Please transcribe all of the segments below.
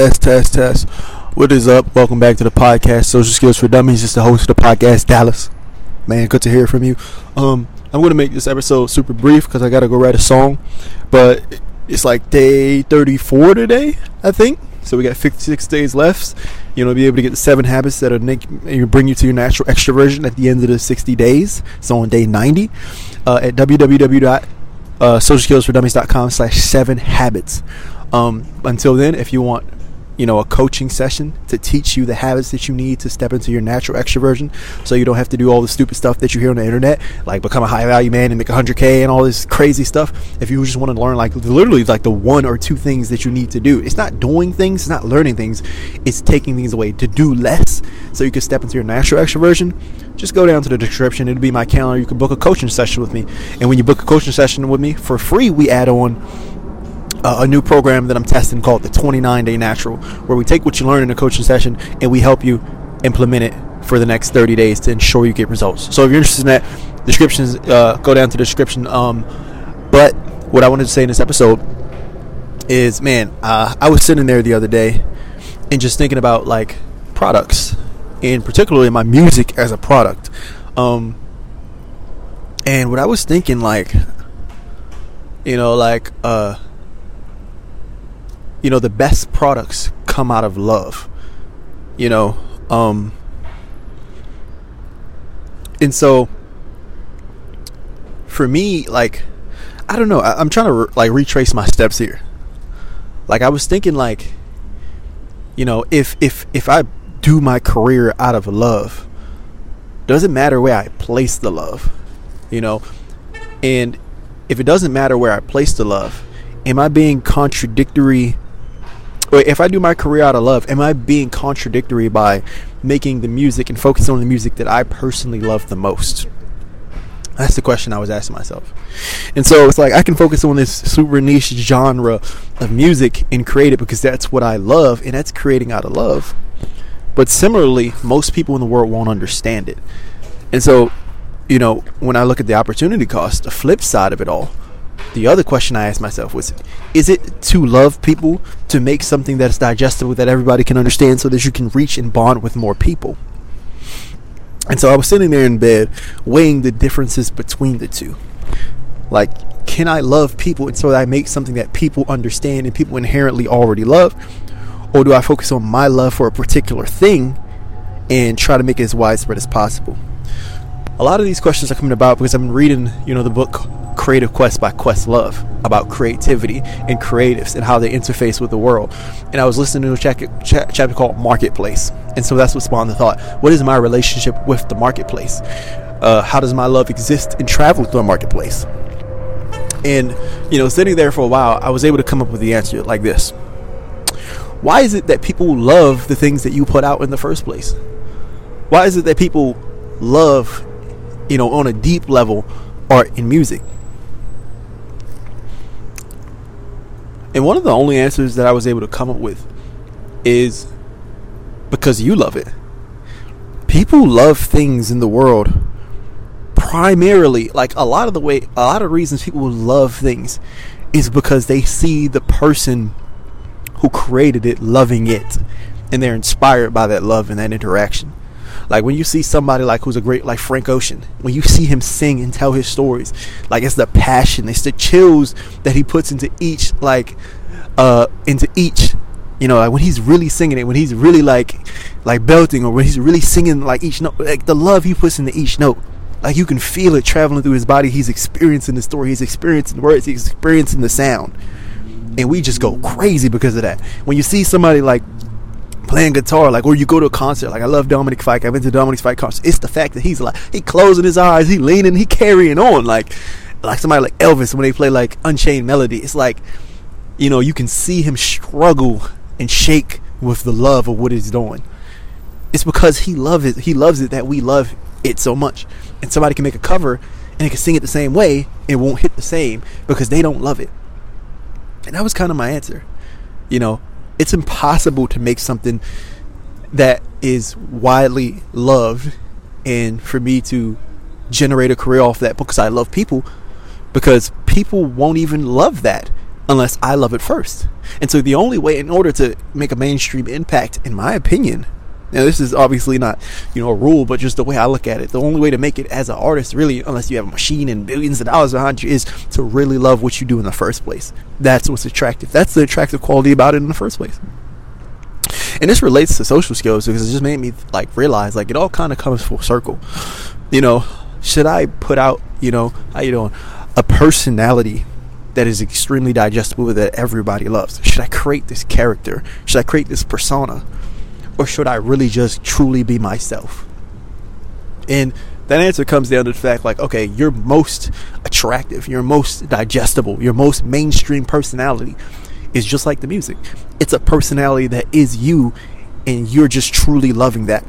Test, test, test. What is up? Welcome back to the podcast, Social Skills for Dummies. It's the host of the podcast, Dallas. Man, good to hear from you. Um, I'm gonna make this episode super brief because I gotta go write a song, but it's like day 34 today, I think. So we got 56 days left. You know, be able to get the seven habits that'll make you bring you to your natural extroversion at the end of the 60 days. So on day 90, uh, at www.socialskillsfordummies.com slash seven habits. Um, until then, if you want you know, a coaching session to teach you the habits that you need to step into your natural extroversion so you don't have to do all the stupid stuff that you hear on the internet, like become a high value man and make 100K and all this crazy stuff. If you just want to learn, like, literally, like the one or two things that you need to do, it's not doing things, it's not learning things, it's taking things away to do less so you can step into your natural extroversion. Just go down to the description, it'll be my calendar. You can book a coaching session with me. And when you book a coaching session with me for free, we add on a new program that I'm testing called the 29 Day Natural, where we take what you learn in a coaching session and we help you implement it for the next 30 days to ensure you get results. So if you're interested in that, descriptions uh, go down to the description. Um, but what I wanted to say in this episode is, man, uh, I was sitting there the other day and just thinking about like products, and particularly my music as a product. Um, and what I was thinking, like, you know, like, uh, you know the best products come out of love you know um and so for me like i don't know I, am trying to re- like retrace my steps here. Like i was thinking like you know if if if i do my career out of love doesn't matter where i place the love you know? And if it doesn't matter where i place the love am i being contradictory if I do my career out of love, am I being contradictory by making the music and focusing on the music that I personally love the most? That's the question I was asking myself. And so it's like I can focus on this super niche genre of music and create it because that's what I love and that's creating out of love. But similarly, most people in the world won't understand it. And so, you know, when I look at the opportunity cost, the flip side of it all, the other question I asked myself was is it to love people to make something that's digestible that everybody can understand so that you can reach and bond with more people? And so I was sitting there in bed weighing the differences between the two. Like, can I love people and so I make something that people understand and people inherently already love? Or do I focus on my love for a particular thing and try to make it as widespread as possible? A lot of these questions are coming about because I've been reading, you know, the book Creative Quest by Questlove about creativity and creatives and how they interface with the world. And I was listening to a chapter, chapter called Marketplace. And so that's what spawned the thought what is my relationship with the marketplace? Uh, how does my love exist and travel through a marketplace? And, you know, sitting there for a while, I was able to come up with the answer like this Why is it that people love the things that you put out in the first place? Why is it that people love, you know, on a deep level, art and music? And one of the only answers that I was able to come up with is because you love it. People love things in the world primarily, like a lot of the way, a lot of reasons people love things is because they see the person who created it loving it and they're inspired by that love and that interaction. Like when you see somebody like who's a great like Frank Ocean, when you see him sing and tell his stories, like it's the passion, it's the chills that he puts into each like uh into each you know like when he's really singing it when he's really like like belting or when he's really singing like each note like the love he puts into each note. Like you can feel it traveling through his body. He's experiencing the story. He's experiencing the words. He's experiencing the sound. And we just go crazy because of that. When you see somebody like playing guitar, like, or you go to a concert. Like, I love Dominic Fike. I've been to Dominic Fike concerts. It's the fact that he's like, he closing his eyes, he leaning, he carrying on, like, like somebody like Elvis when they play like Unchained Melody. It's like, you know, you can see him struggle and shake with the love of what he's doing. It's because he loves it. He loves it that we love it so much. And somebody can make a cover and they can sing it the same way it won't hit the same because they don't love it. And that was kind of my answer. You know, it's impossible to make something that is widely loved and for me to generate a career off that because I love people because people won't even love that unless I love it first. And so the only way, in order to make a mainstream impact, in my opinion, now this is obviously not, you know, a rule, but just the way I look at it. The only way to make it as an artist, really, unless you have a machine and billions of dollars behind you, is to really love what you do in the first place. That's what's attractive. That's the attractive quality about it in the first place. And this relates to social skills because it just made me like realize like it all kind of comes full circle. You know, should I put out, you know, how you doing, a personality that is extremely digestible that everybody loves? Should I create this character? Should I create this persona? Or should I really just truly be myself? And that answer comes down to the fact like, okay, you're most attractive, you're most digestible, your most mainstream personality is just like the music. It's a personality that is you, and you're just truly loving that.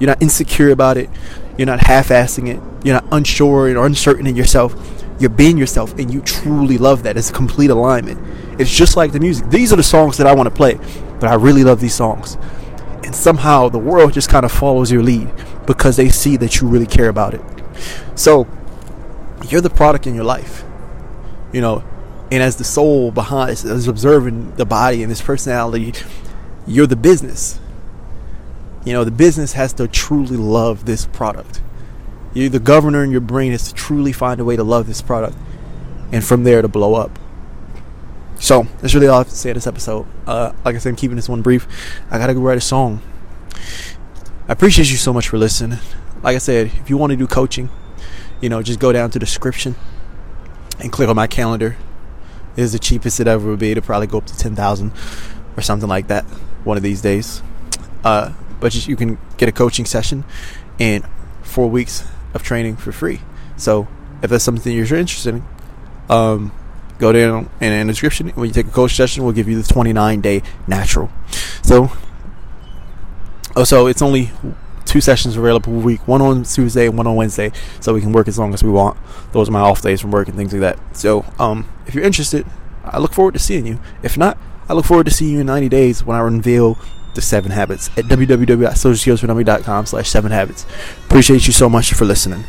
You're not insecure about it. You're not half-assing it. You're not unsure or uncertain in yourself. You're being yourself, and you truly love that. It's a complete alignment. It's just like the music. These are the songs that I want to play, but I really love these songs. And somehow the world just kind of follows your lead because they see that you really care about it. So you're the product in your life. You know, and as the soul behind is observing the body and this personality you're the business you know the business has to truly love this product you the governor in your brain has to truly find a way to love this product and from there to blow up so that's really all i have to say this episode uh, like i said i'm keeping this one brief i gotta go write a song i appreciate you so much for listening like i said if you want to do coaching you know just go down to the description and click on my calendar is the cheapest it ever would be. to probably go up to ten thousand or something like that one of these days. Uh, but you, you can get a coaching session and four weeks of training for free. So if that's something you're interested in, um, go down in, the description. When you take a coach session, we'll give you the 29 day natural. So, oh, so it's only two sessions available per week one on Tuesday and one on Wednesday, so we can work as long as we want. Those are my off days from work and things like that. So, um, if you're interested, I look forward to seeing you. If not, I look forward to seeing you in 90 days when I unveil the seven habits at www.socialskillsfordummies.com slash seven habits. Appreciate you so much for listening.